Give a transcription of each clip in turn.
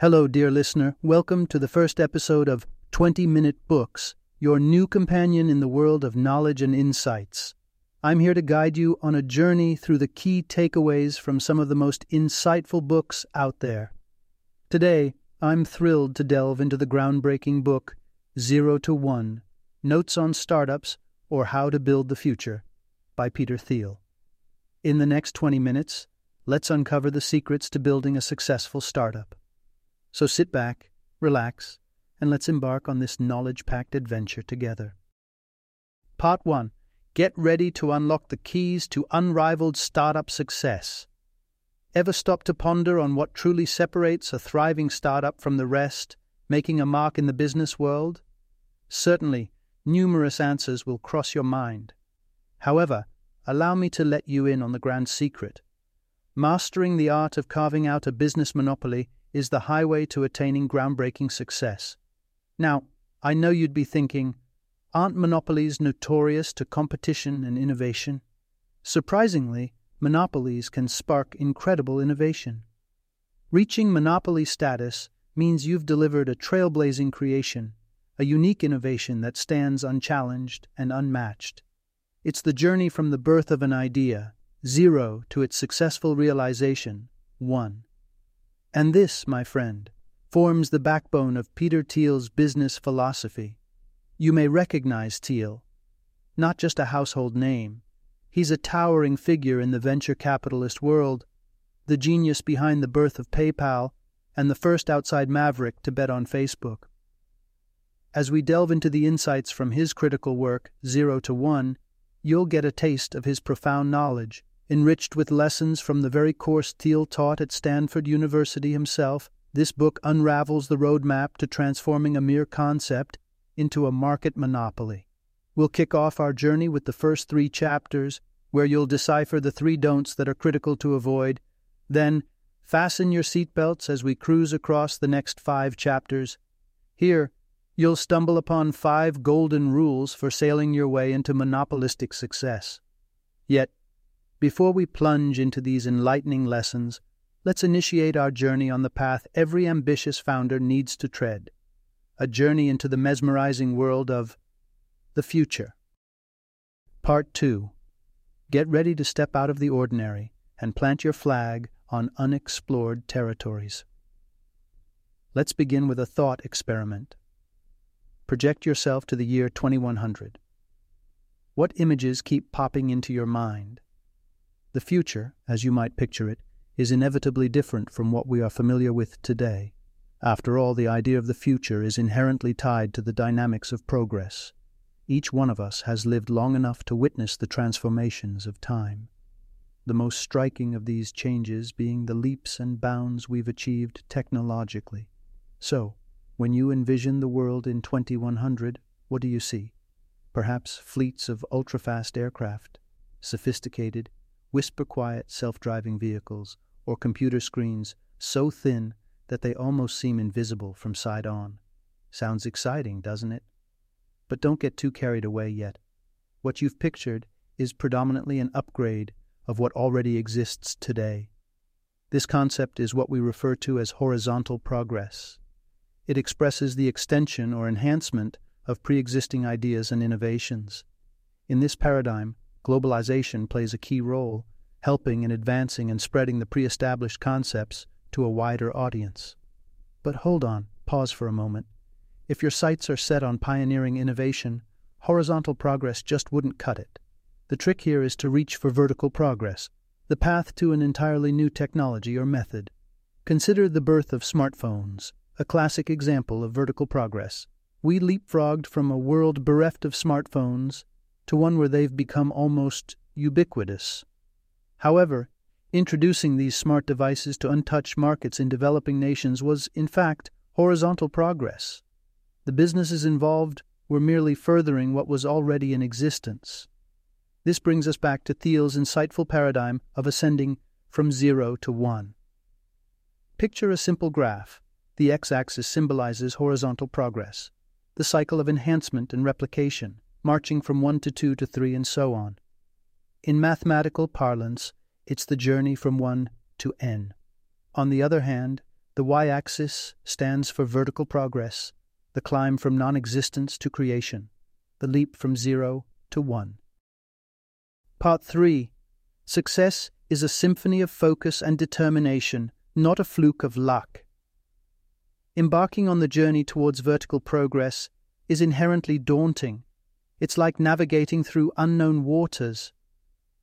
Hello, dear listener. Welcome to the first episode of 20 Minute Books, your new companion in the world of knowledge and insights. I'm here to guide you on a journey through the key takeaways from some of the most insightful books out there. Today, I'm thrilled to delve into the groundbreaking book Zero to One Notes on Startups or How to Build the Future by Peter Thiel. In the next 20 minutes, let's uncover the secrets to building a successful startup. So sit back, relax, and let's embark on this knowledge packed adventure together. Part 1 Get ready to unlock the keys to unrivaled startup success. Ever stop to ponder on what truly separates a thriving startup from the rest, making a mark in the business world? Certainly, numerous answers will cross your mind. However, allow me to let you in on the grand secret. Mastering the art of carving out a business monopoly is the highway to attaining groundbreaking success. Now, I know you'd be thinking, aren't monopolies notorious to competition and innovation? Surprisingly, monopolies can spark incredible innovation. Reaching monopoly status means you've delivered a trailblazing creation, a unique innovation that stands unchallenged and unmatched. It's the journey from the birth of an idea, zero, to its successful realization, one. And this, my friend, forms the backbone of Peter Thiel's business philosophy. You may recognize Thiel, not just a household name. He's a towering figure in the venture capitalist world, the genius behind the birth of PayPal, and the first outside maverick to bet on Facebook. As we delve into the insights from his critical work, Zero to One, you'll get a taste of his profound knowledge Enriched with lessons from the very course Thiel taught at Stanford University himself, this book unravels the roadmap to transforming a mere concept into a market monopoly. We'll kick off our journey with the first three chapters, where you'll decipher the three don'ts that are critical to avoid. Then, fasten your seatbelts as we cruise across the next five chapters. Here, you'll stumble upon five golden rules for sailing your way into monopolistic success. Yet, before we plunge into these enlightening lessons, let's initiate our journey on the path every ambitious founder needs to tread a journey into the mesmerizing world of the future. Part 2 Get ready to step out of the ordinary and plant your flag on unexplored territories. Let's begin with a thought experiment. Project yourself to the year 2100. What images keep popping into your mind? The future, as you might picture it, is inevitably different from what we are familiar with today. After all, the idea of the future is inherently tied to the dynamics of progress. Each one of us has lived long enough to witness the transformations of time. The most striking of these changes being the leaps and bounds we've achieved technologically. So, when you envision the world in 2100, what do you see? Perhaps fleets of ultra-fast aircraft, sophisticated, whisper quiet self driving vehicles, or computer screens so thin that they almost seem invisible from side on. Sounds exciting, doesn't it? But don't get too carried away yet. What you've pictured is predominantly an upgrade of what already exists today. This concept is what we refer to as horizontal progress. It expresses the extension or enhancement of pre existing ideas and innovations. In this paradigm, globalization plays a key role, helping in advancing and spreading the pre established concepts to a wider audience. But hold on, pause for a moment. If your sights are set on pioneering innovation, horizontal progress just wouldn't cut it. The trick here is to reach for vertical progress, the path to an entirely new technology or method. Consider the birth of smartphones, a classic example of vertical progress. We leapfrogged from a world bereft of smartphones to one where they've become almost ubiquitous. However, introducing these smart devices to untouched markets in developing nations was, in fact, horizontal progress. The businesses involved were merely furthering what was already in existence. This brings us back to Thiel's insightful paradigm of ascending from zero to one. Picture a simple graph. The x axis symbolizes horizontal progress, the cycle of enhancement and replication marching from 1 to 2 to 3, and so on. In mathematical parlance, it's the journey from 1 to n. On the other hand, The y axis stands for vertical progress, the climb from non existence to creation, the leap from zero to one. Part 3 Success is a symphony of focus and determination, not a fluke of luck. Embarking on the journey towards vertical progress is inherently daunting. It's like navigating through unknown waters.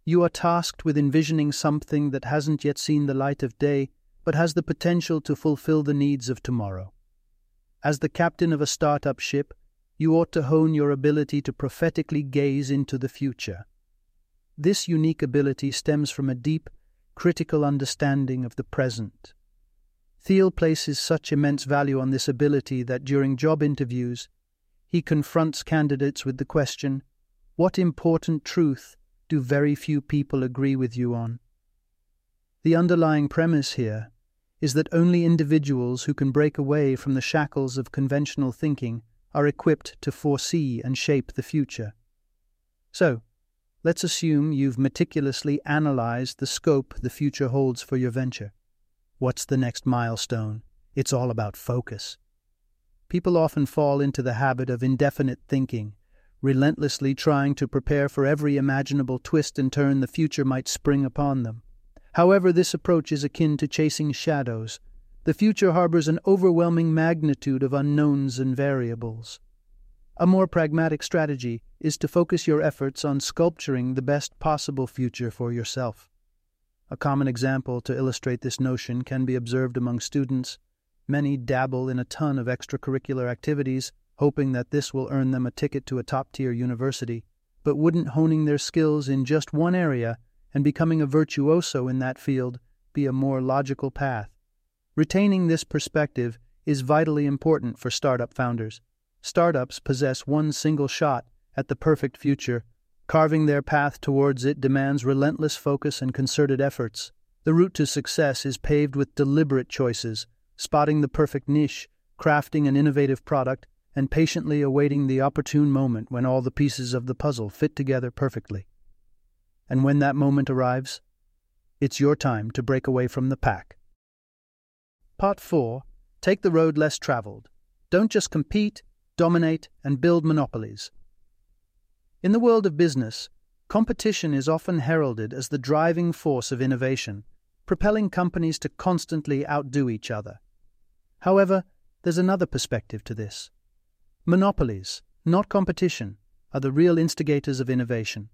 You are tasked with envisioning something that hasn't yet seen the light of day but has the potential to fulfill the needs of tomorrow. As the captain of a startup ship, you ought to hone your ability to prophetically gaze into the future. This unique ability stems from a deep, critical understanding of the present. Thiel places such immense value on this ability that during job interviews, he confronts candidates with the question What important truth do very few people agree with you on? The underlying premise here is that only individuals who can break away from the shackles of conventional thinking are equipped to foresee and shape the future. So, let's assume you've meticulously analyzed the scope the future holds for your venture. What's the next milestone? It's all about focus. People often fall into the habit of indefinite thinking, relentlessly trying to prepare for every imaginable twist and turn the future might spring upon them. However, this approach is akin to chasing shadows. The future harbors an overwhelming magnitude of unknowns and variables. A more pragmatic strategy is to focus your efforts on sculpturing the best possible future for yourself. A common example to illustrate this notion can be observed among students. Many dabble in a ton of extracurricular activities, hoping that this will earn them a ticket to a top tier university, but wouldn't honing their skills in just one area and becoming a virtuoso in that field be a more logical path. Retaining this perspective is vitally important for startup founders. Startups possess one single shot at the perfect future. Carving their path towards it demands relentless focus and concerted efforts. The route to success is paved with deliberate choices, spotting the perfect niche, crafting an innovative product, and patiently awaiting the opportune moment when all the pieces of the puzzle fit together perfectly. And when that moment arrives, it's your time to break away from the pack. Part 4 Take the road less traveled. Don't just compete, dominate, and build monopolies. In the world of business, competition is often heralded as the driving force of innovation, propelling companies to constantly outdo each other. However, there's another perspective to this. Monopolies, not competition, are the real instigators of innovation.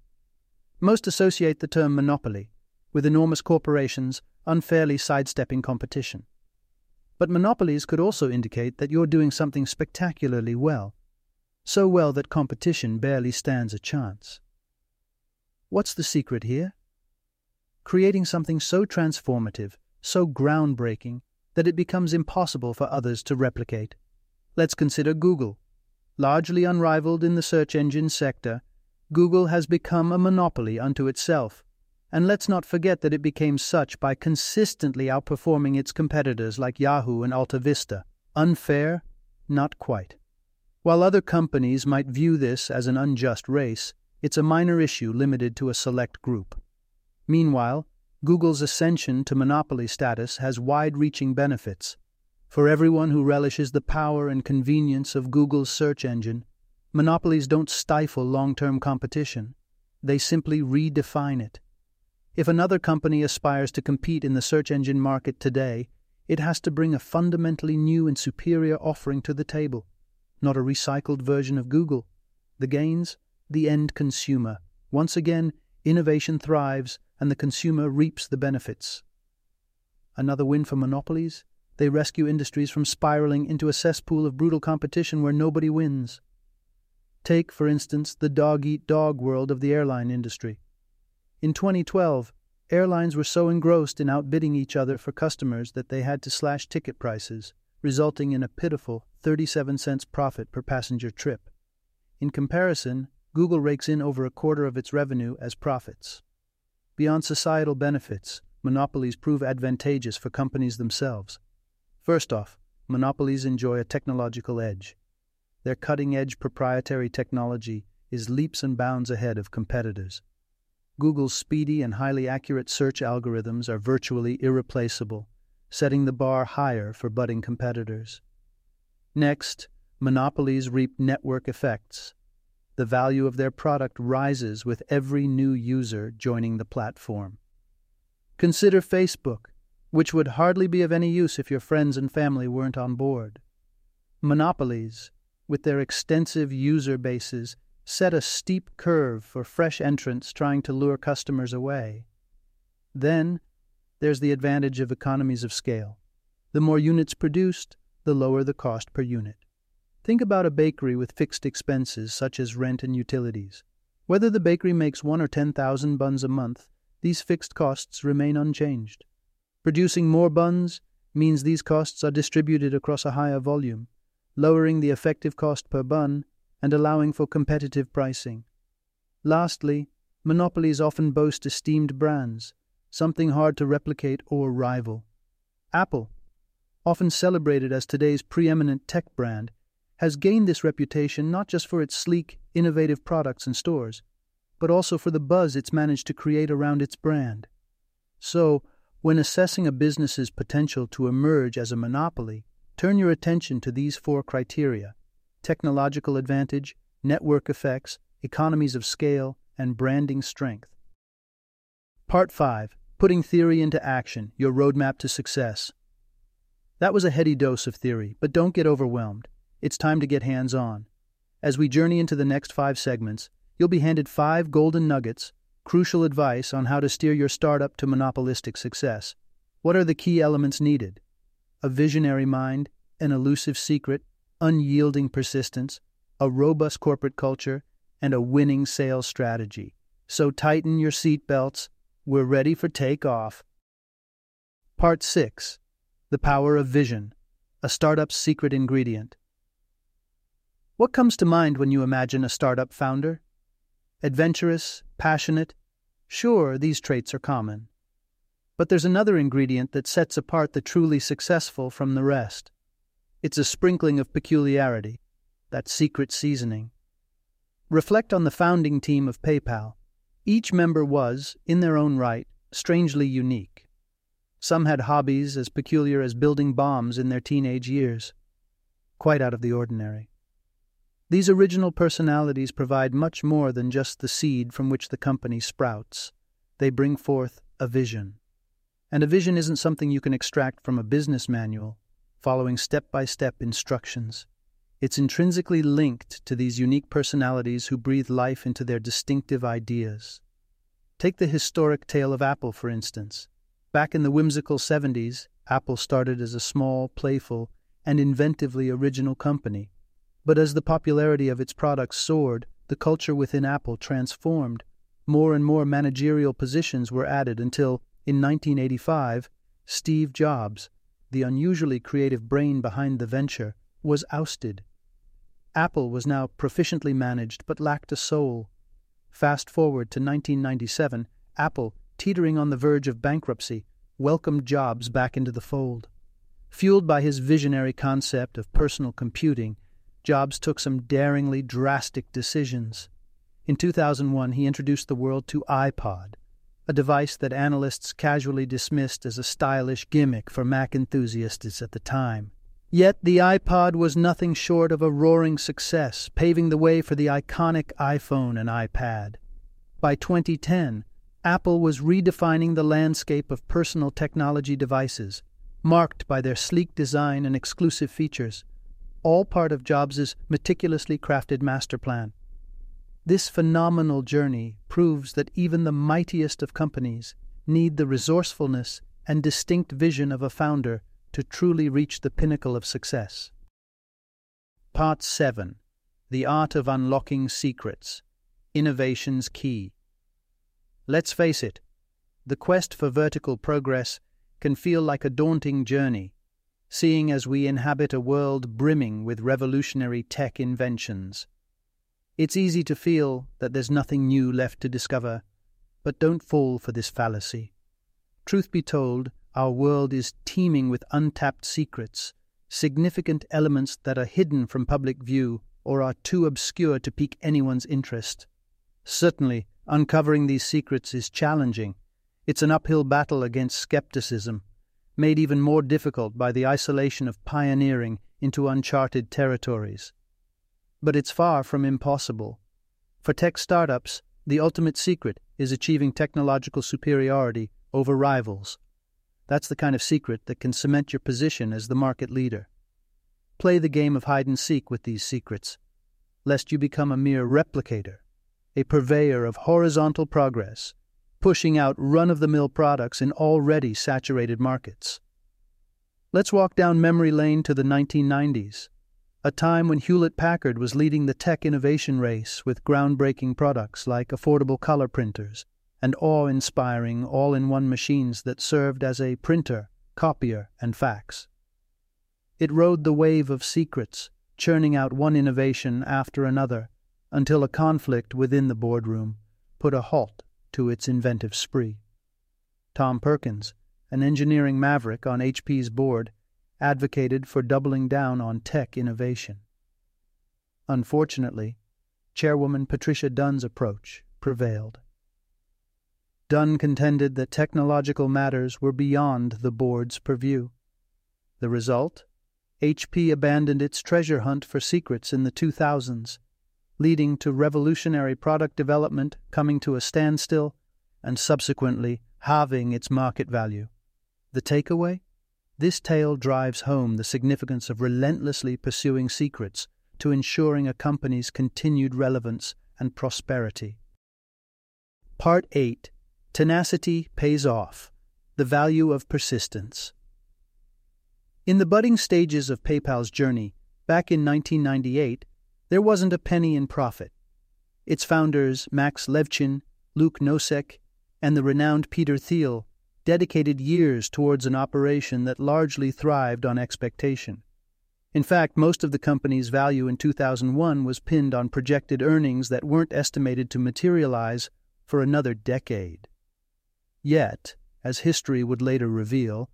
Most associate the term monopoly with enormous corporations unfairly sidestepping competition. But monopolies could also indicate that you're doing something spectacularly well, so well that competition barely stands a chance. What's the secret here? Creating something so transformative, so groundbreaking, that it becomes impossible for others to replicate. Let's consider Google. Largely unrivaled in the search engine sector, Google has become a monopoly unto itself. And let's not forget that it became such by consistently outperforming its competitors like Yahoo and AltaVista. Unfair? Not quite. While other companies might view this as an unjust race, it's a minor issue limited to a select group. Meanwhile, Google's ascension to monopoly status has wide reaching benefits. For everyone who relishes the power and convenience of Google's search engine, Monopolies don't stifle long term competition, they simply redefine it. If another company aspires to compete in the search engine market today, it has to bring a fundamentally new and superior offering to the table, not a recycled version of Google. The gains? The end consumer. Once again, innovation thrives and the consumer reaps the benefits. Another win for monopolies? They rescue industries from spiraling into a cesspool of brutal competition where nobody wins. Take, for instance, the dog eat dog world of the airline industry. In 2012, airlines were so engrossed in outbidding each other for customers that they had to slash ticket prices, resulting in a pitiful 37 cents profit per passenger trip. In comparison, Google rakes in over a quarter of its revenue as profits. Beyond societal benefits, monopolies prove advantageous for companies themselves. First off, monopolies enjoy a technological edge. Their cutting edge proprietary technology is leaps and bounds ahead of competitors. Google's speedy and highly accurate search algorithms are virtually irreplaceable, setting the bar higher for budding competitors. Next, monopolies reap network effects. The value of their product rises with every new user joining the platform. Consider Facebook, which would hardly be of any use if your friends and family weren't on board. Monopolies, with their extensive user bases, set a steep curve for fresh entrants trying to lure customers away. Then, there's the advantage of economies of scale. The more units produced, the lower the cost per unit. Think about a bakery with fixed expenses such as rent and utilities. Whether the bakery makes one or 10,000 buns a month, these fixed costs remain unchanged. Producing more buns means these costs are distributed across a higher volume, lowering the effective cost per bun and allowing for competitive pricing. Lastly, monopolies often boast esteemed brands, something hard to replicate or rival. Apple, often celebrated as today's preeminent tech brand, has gained this reputation not just for its sleek, innovative products and stores, but also for the buzz it's managed to create around its brand. So, when assessing a business's potential to emerge as a monopoly, turn your attention to these four criteria technological advantage, network effects, economies of scale, and branding strength. Part 5 Putting Theory into Action Your Roadmap to Success. That was a heady dose of theory, but don't get overwhelmed. It's time to get hands on. As we journey into the next five segments, you'll be handed five golden nuggets Crucial advice on how to steer your startup to monopolistic success. What are the key elements needed? A visionary mind, an elusive secret, unyielding persistence, a robust corporate culture, and a winning sales strategy. So tighten your seatbelts. We're ready for takeoff. Part 6 The Power of Vision, a startup's secret ingredient. What comes to mind when you imagine a startup founder? Adventurous, passionate. Sure, these traits are common. But there's another ingredient that sets apart the truly successful from the rest. It's a sprinkling of peculiarity, that secret seasoning. Reflect on the founding team of PayPal. Each member was, in their own right, strangely unique. Some had hobbies as peculiar as building bombs in their teenage years. Quite out of the ordinary. These original personalities provide much more than just the seed from which the company sprouts. They bring forth a vision. And a vision isn't something you can extract from a business manual, following step by step instructions. It's intrinsically linked to these unique personalities who breathe life into their distinctive ideas. Take the historic tale of Apple, for instance. Back in the whimsical 70s, Apple started as a small, playful, and inventively original company but as the popularity of its products soared, the culture within Apple transformed. More and more managerial positions were added until, in 1985, Steve Jobs, the unusually creative brain behind the venture, was ousted. Apple was now proficiently managed but lacked a soul. Fast forward to 1997, Apple, teetering on the verge of bankruptcy, welcomed Jobs back into the fold. Fueled by his visionary concept of personal computing, Jobs took some daringly drastic decisions. In 2001, he introduced the world to iPod, a device that analysts casually dismissed as a stylish gimmick for Mac enthusiasts at the time. Yet the iPod was nothing short of a roaring success, paving the way for the iconic iPhone and iPad. By 2010, Apple was redefining the landscape of personal technology devices, marked by their sleek design and exclusive features all part of Jobs's meticulously crafted master plan. This phenomenal journey proves that even the mightiest of companies need the resourcefulness and distinct vision of a founder to truly reach the pinnacle of success. Part 7 The Art of Unlocking Secrets Innovation's Key. Let's face it, the quest for vertical progress can feel like a daunting journey seeing as we inhabit a world brimming with revolutionary tech inventions. It's easy to feel that there's nothing new left to discover, but don't fall for this fallacy. Truth be told, our world is teeming with untapped secrets, significant elements that are hidden from public view or are too obscure to pique anyone's interest. Certainly, uncovering these secrets is challenging. It's an uphill battle against skepticism made even more difficult by the isolation of pioneering into uncharted territories. But it's far from impossible. For tech startups, the ultimate secret is achieving technological superiority over rivals. That's the kind of secret that can cement your position as the market leader. Play the game of hide and seek with these secrets, lest you become a mere replicator, a purveyor of horizontal progress, pushing out run of the mill products in already saturated markets. Let's walk down memory lane to the 1990s, a time when Hewlett Packard was leading the tech innovation race with groundbreaking products like affordable color printers and awe inspiring all in one machines that served as a printer, copier, and fax. It rode the wave of secrets, churning out one innovation after another, until a conflict within the boardroom put a halt to its inventive spree. Tom Perkins, an engineering maverick on HP's board, advocated for doubling down on tech innovation. Unfortunately, Chairwoman Patricia Dunn's approach prevailed. Dunn contended that technological matters were beyond the board's purview. The result? HP abandoned its treasure hunt for secrets in the 2000s, leading to revolutionary product development coming to a standstill and subsequently halving its market value. The takeaway? This tale drives home the significance of relentlessly pursuing secrets to ensuring a company's continued relevance and prosperity. Part 8 Tenacity pays off. The value of persistence. In the budding stages of PayPal's journey, back in 1998, there wasn't a penny in profit. Its founders, Max Levchin, Luke Nosek, and the renowned Peter Thiel, dedicated years towards an operation that largely thrived on expectation. In fact, most of the company's value in 2001 was pinned on projected earnings that weren't estimated to materialize for another decade. Yet, as history would later reveal,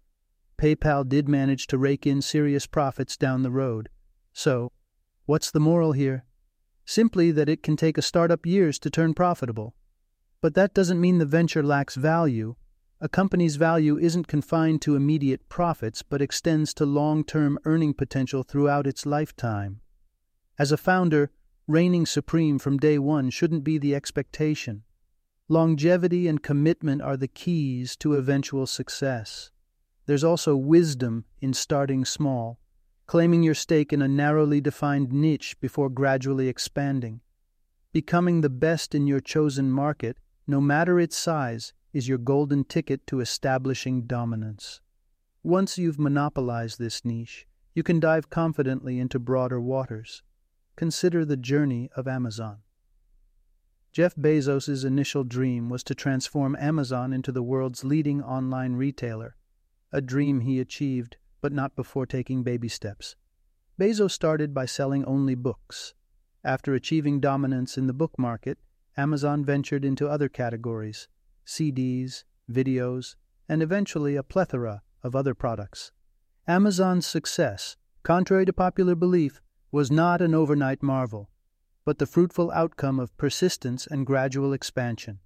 PayPal did manage to rake in serious profits down the road. So, what's the moral here? Simply that it can take a startup years to turn profitable. But that doesn't mean the venture lacks value. A company's value isn't confined to immediate profits, but extends to long term earning potential throughout its lifetime. As a founder, reigning supreme from day one shouldn't be the expectation. Longevity and commitment are the keys to eventual success. There's also wisdom in starting small, claiming your stake in a narrowly defined niche before gradually expanding. Becoming the best in your chosen market, no matter its size, is your golden ticket to establishing dominance. Once you've monopolized this niche, you can dive confidently into broader waters. Consider the journey of Amazon. Jeff Bezos' initial dream was to transform Amazon into the world's leading online retailer, a dream he achieved, but not before taking baby steps. Bezos started by selling only books. After achieving dominance in the book market, Amazon ventured into other categories CDs, videos, and eventually a plethora of other products. Amazon's success, contrary to popular belief, was not an overnight marvel but the fruitful outcome of persistence and gradual expansion.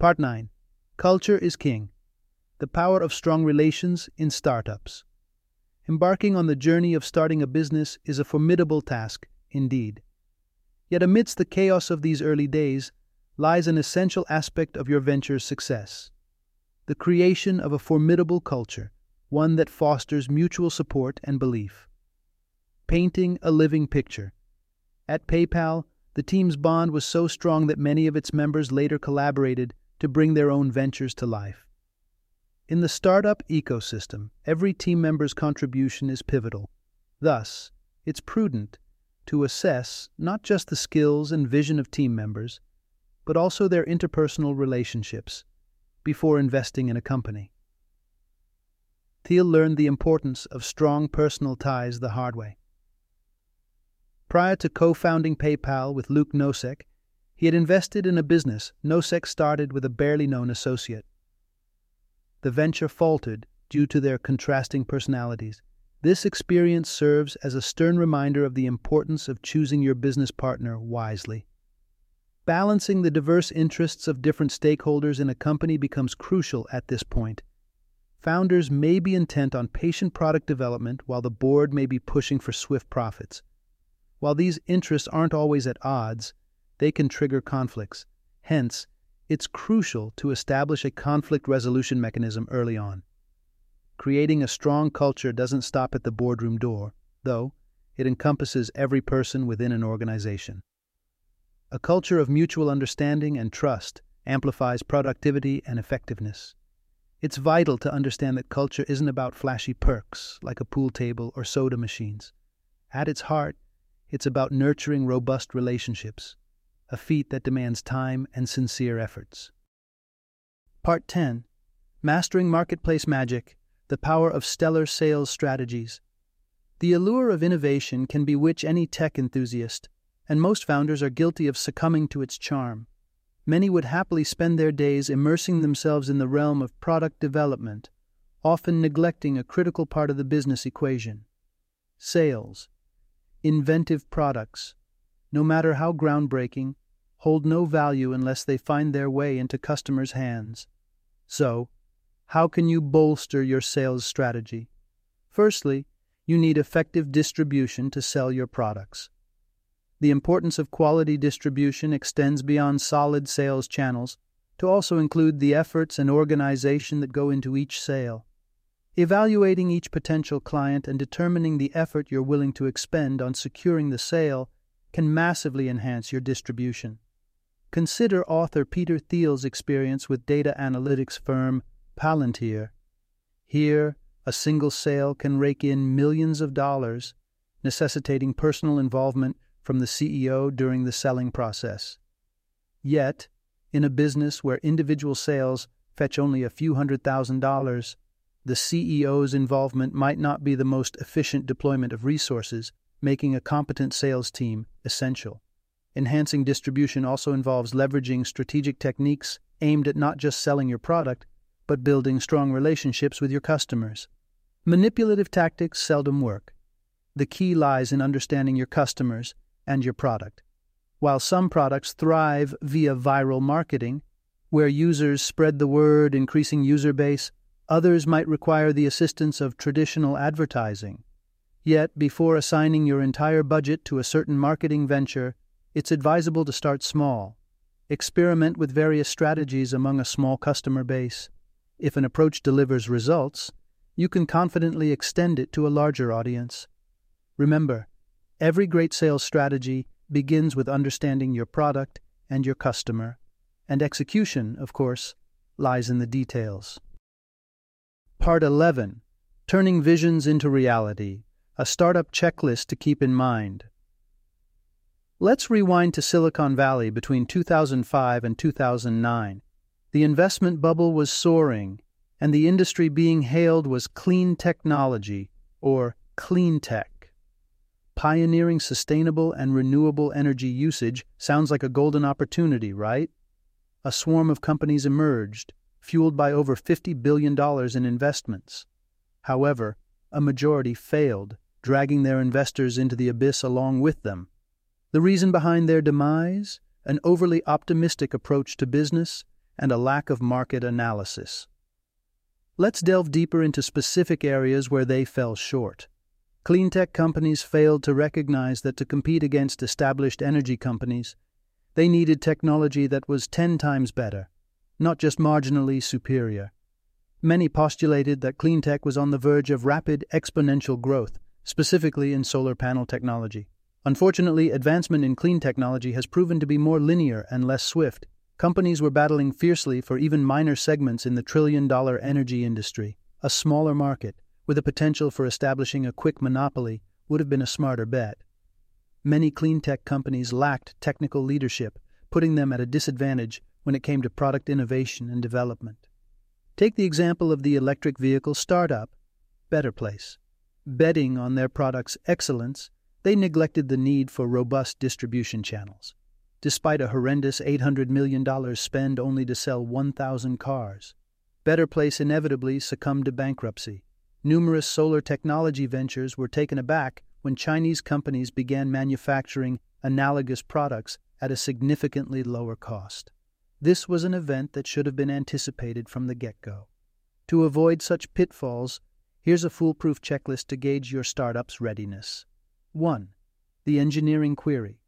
Part 9 Culture is King The Power of Strong Relations in Startups. Embarking on the journey of starting a business is a formidable task, indeed. Yet amidst the chaos of these early days lies an essential aspect of your venture's success the creation of a formidable culture, one that fosters mutual support and belief painting a living picture. At PayPal, the team's bond was so strong that many of its members later collaborated to bring their own ventures to life. In the startup ecosystem, every team member's contribution is pivotal. Thus, it's prudent to assess not just the skills and vision of team members, but also their interpersonal relationships before investing in a company. Thiel learned the importance of strong personal ties the hard way. Prior to co founding PayPal with Luke Nosek, he had invested in a business Nosek started with a barely known associate. The venture faltered due to their contrasting personalities. This experience serves as a stern reminder of the importance of choosing your business partner wisely. Balancing the diverse interests of different stakeholders in a company becomes crucial at this point. founders may be intent on patient product development while the board may be pushing for swift profits. While these interests aren't always at odds, they can trigger conflicts. Hence, it's crucial to establish a conflict resolution mechanism early on. Creating a strong culture doesn't stop at the boardroom door, though it encompasses every person within an organization. A culture of mutual understanding and trust amplifies productivity and effectiveness. It's vital to understand that culture isn't about flashy perks like a pool table or soda machines. At its heart, it's about nurturing robust relationships, a feat that demands time and sincere efforts. Part 10 Mastering Marketplace Magic The Power of Stellar Sales Strategies. The allure of innovation can bewitch any tech enthusiast, and most founders are guilty of succumbing to its charm. Many would happily spend their days immersing themselves in the realm of product development, often neglecting a critical part of the business equation sales. Inventive products, no matter how groundbreaking, hold no value unless they find their way into customers' hands. So, how can you bolster your sales strategy? Firstly, you need effective distribution to sell your products. The importance of quality distribution extends beyond solid sales channels to also include the efforts and organization that go into each sale. Evaluating each potential client and determining the effort you're willing to expend on securing the sale can massively enhance your distribution. Consider author Peter Thiel's experience with data analytics firm Palantir. Here, a single sale can rake in millions of dollars, necessitating personal involvement from the CEO during the selling process. Yet, in a business where individual sales fetch only a few hundred thousand dollars, the CEO's involvement might not be the most efficient deployment of resources, making a competent sales team essential. Enhancing distribution also involves leveraging strategic techniques aimed at not just selling your product, but building strong relationships with your customers. Manipulative tactics seldom work. The key lies in understanding your customers and your product. While some products thrive via viral marketing, where users spread the word, increasing user base, others might require the assistance of traditional advertising. Yet, before assigning your entire budget to a certain marketing venture, it's advisable to start small. Experiment with various strategies among a small customer base. If an approach delivers results, you can confidently extend it to a larger audience. Remember, every great sales strategy begins with understanding your product and your customer, and execution, of course, lies in the details. Part 11 Turning Visions into Reality A Startup Checklist to Keep in Mind. Let's rewind to Silicon Valley between 2005 and 2009. The investment bubble was soaring, and the industry being hailed was clean technology, or clean tech. Pioneering sustainable and renewable energy usage sounds like a golden opportunity, right? A swarm of companies emerged, fueled by over $50 billion in investments. However, a majority failed, dragging their investors into the abyss along with them. The reason behind their demise? An overly optimistic approach to business and a lack of market analysis. Let's delve deeper into specific areas where they fell short. Cleantech companies failed to recognize that to compete against established energy companies, they needed technology that was 10 times better, not just marginally superior. Many postulated that cleantech was on the verge of rapid exponential growth, specifically in solar panel technology. Unfortunately, advancement in clean technology has proven to be more linear and less swift, companies were battling fiercely for even minor segments in the trillion dollar energy industry. A smaller market, with a potential for establishing a quick monopoly, would have been a smarter bet. Many clean tech companies lacked technical leadership, putting them at a disadvantage when it came to product innovation and development. Take the example of the electric vehicle startup, Better Place. Betting on their product's excellence, they neglected the need for robust distribution channels despite a horrendous $800 million spend only to sell 1,000 cars. Better Place inevitably succumbed to bankruptcy. Numerous solar technology ventures were taken aback when Chinese companies began manufacturing analogous products at a significantly lower cost. This was an event that should have been anticipated from the get go. To avoid such pitfalls, here's a foolproof checklist to gauge your startup's readiness. 1. The engineering query.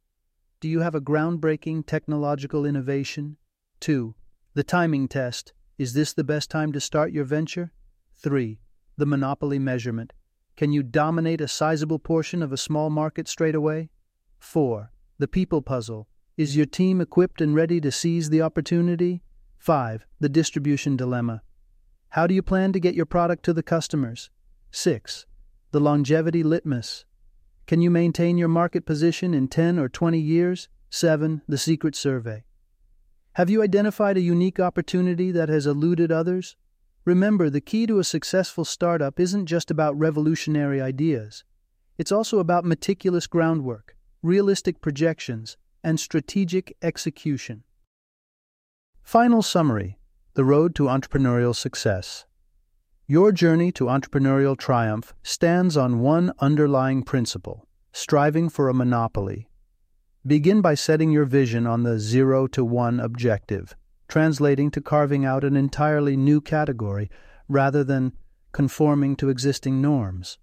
Do you have a groundbreaking technological innovation? 2. The timing test. Is this the best time to start your venture? 3. The monopoly measurement. Can you dominate a sizable portion of a small market straight away? 4. The people puzzle. Is your team equipped and ready to seize the opportunity? 5. The distribution dilemma. How do you plan to get your product to the customers? 6. The longevity litmus. Can you maintain your market position in 10 or 20 years? 7. The secret survey. Have you identified a unique opportunity that has eluded others? Remember, the key to a successful startup isn't just about revolutionary ideas. It's also about meticulous groundwork, realistic projections, and strategic execution. Final summary The Road to Entrepreneurial Success. Your journey to entrepreneurial triumph stands on one underlying principle striving for a monopoly. Begin by setting your vision on the zero to one objective translating to carving out an entirely new category rather than conforming to existing norms.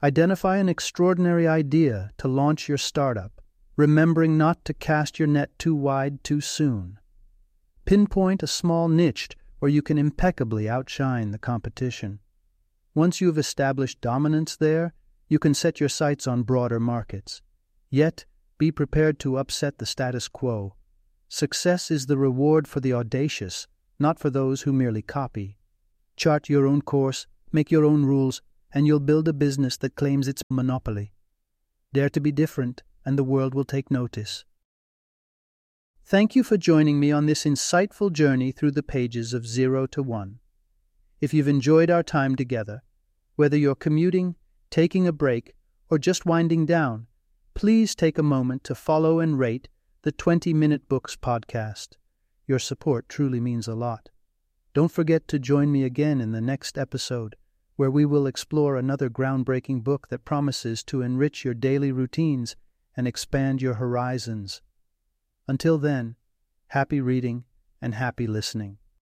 Identify an extraordinary idea to launch your startup, remembering not to cast your net too wide too soon. Pinpoint a small niche where you can impeccably outshine the competition. Once you have established dominance there, you can set your sights on broader markets. Yet, be prepared to upset the status quo Success is the reward for the audacious, not for those who merely copy. Chart your own course, make your own rules, and you'll build a business that claims its monopoly. Dare to be different, and the world will take notice. Thank you for joining me on this insightful journey through the pages of Zero to One. If you've enjoyed our time together, whether you're commuting, taking a break, or just winding down, please take a moment to follow and rate the 20 Minute Books podcast. Your support truly means a lot. Don't forget to join me again in the next episode, where we will explore another groundbreaking book that promises to enrich your daily routines and expand your horizons. Until then, happy reading and happy listening.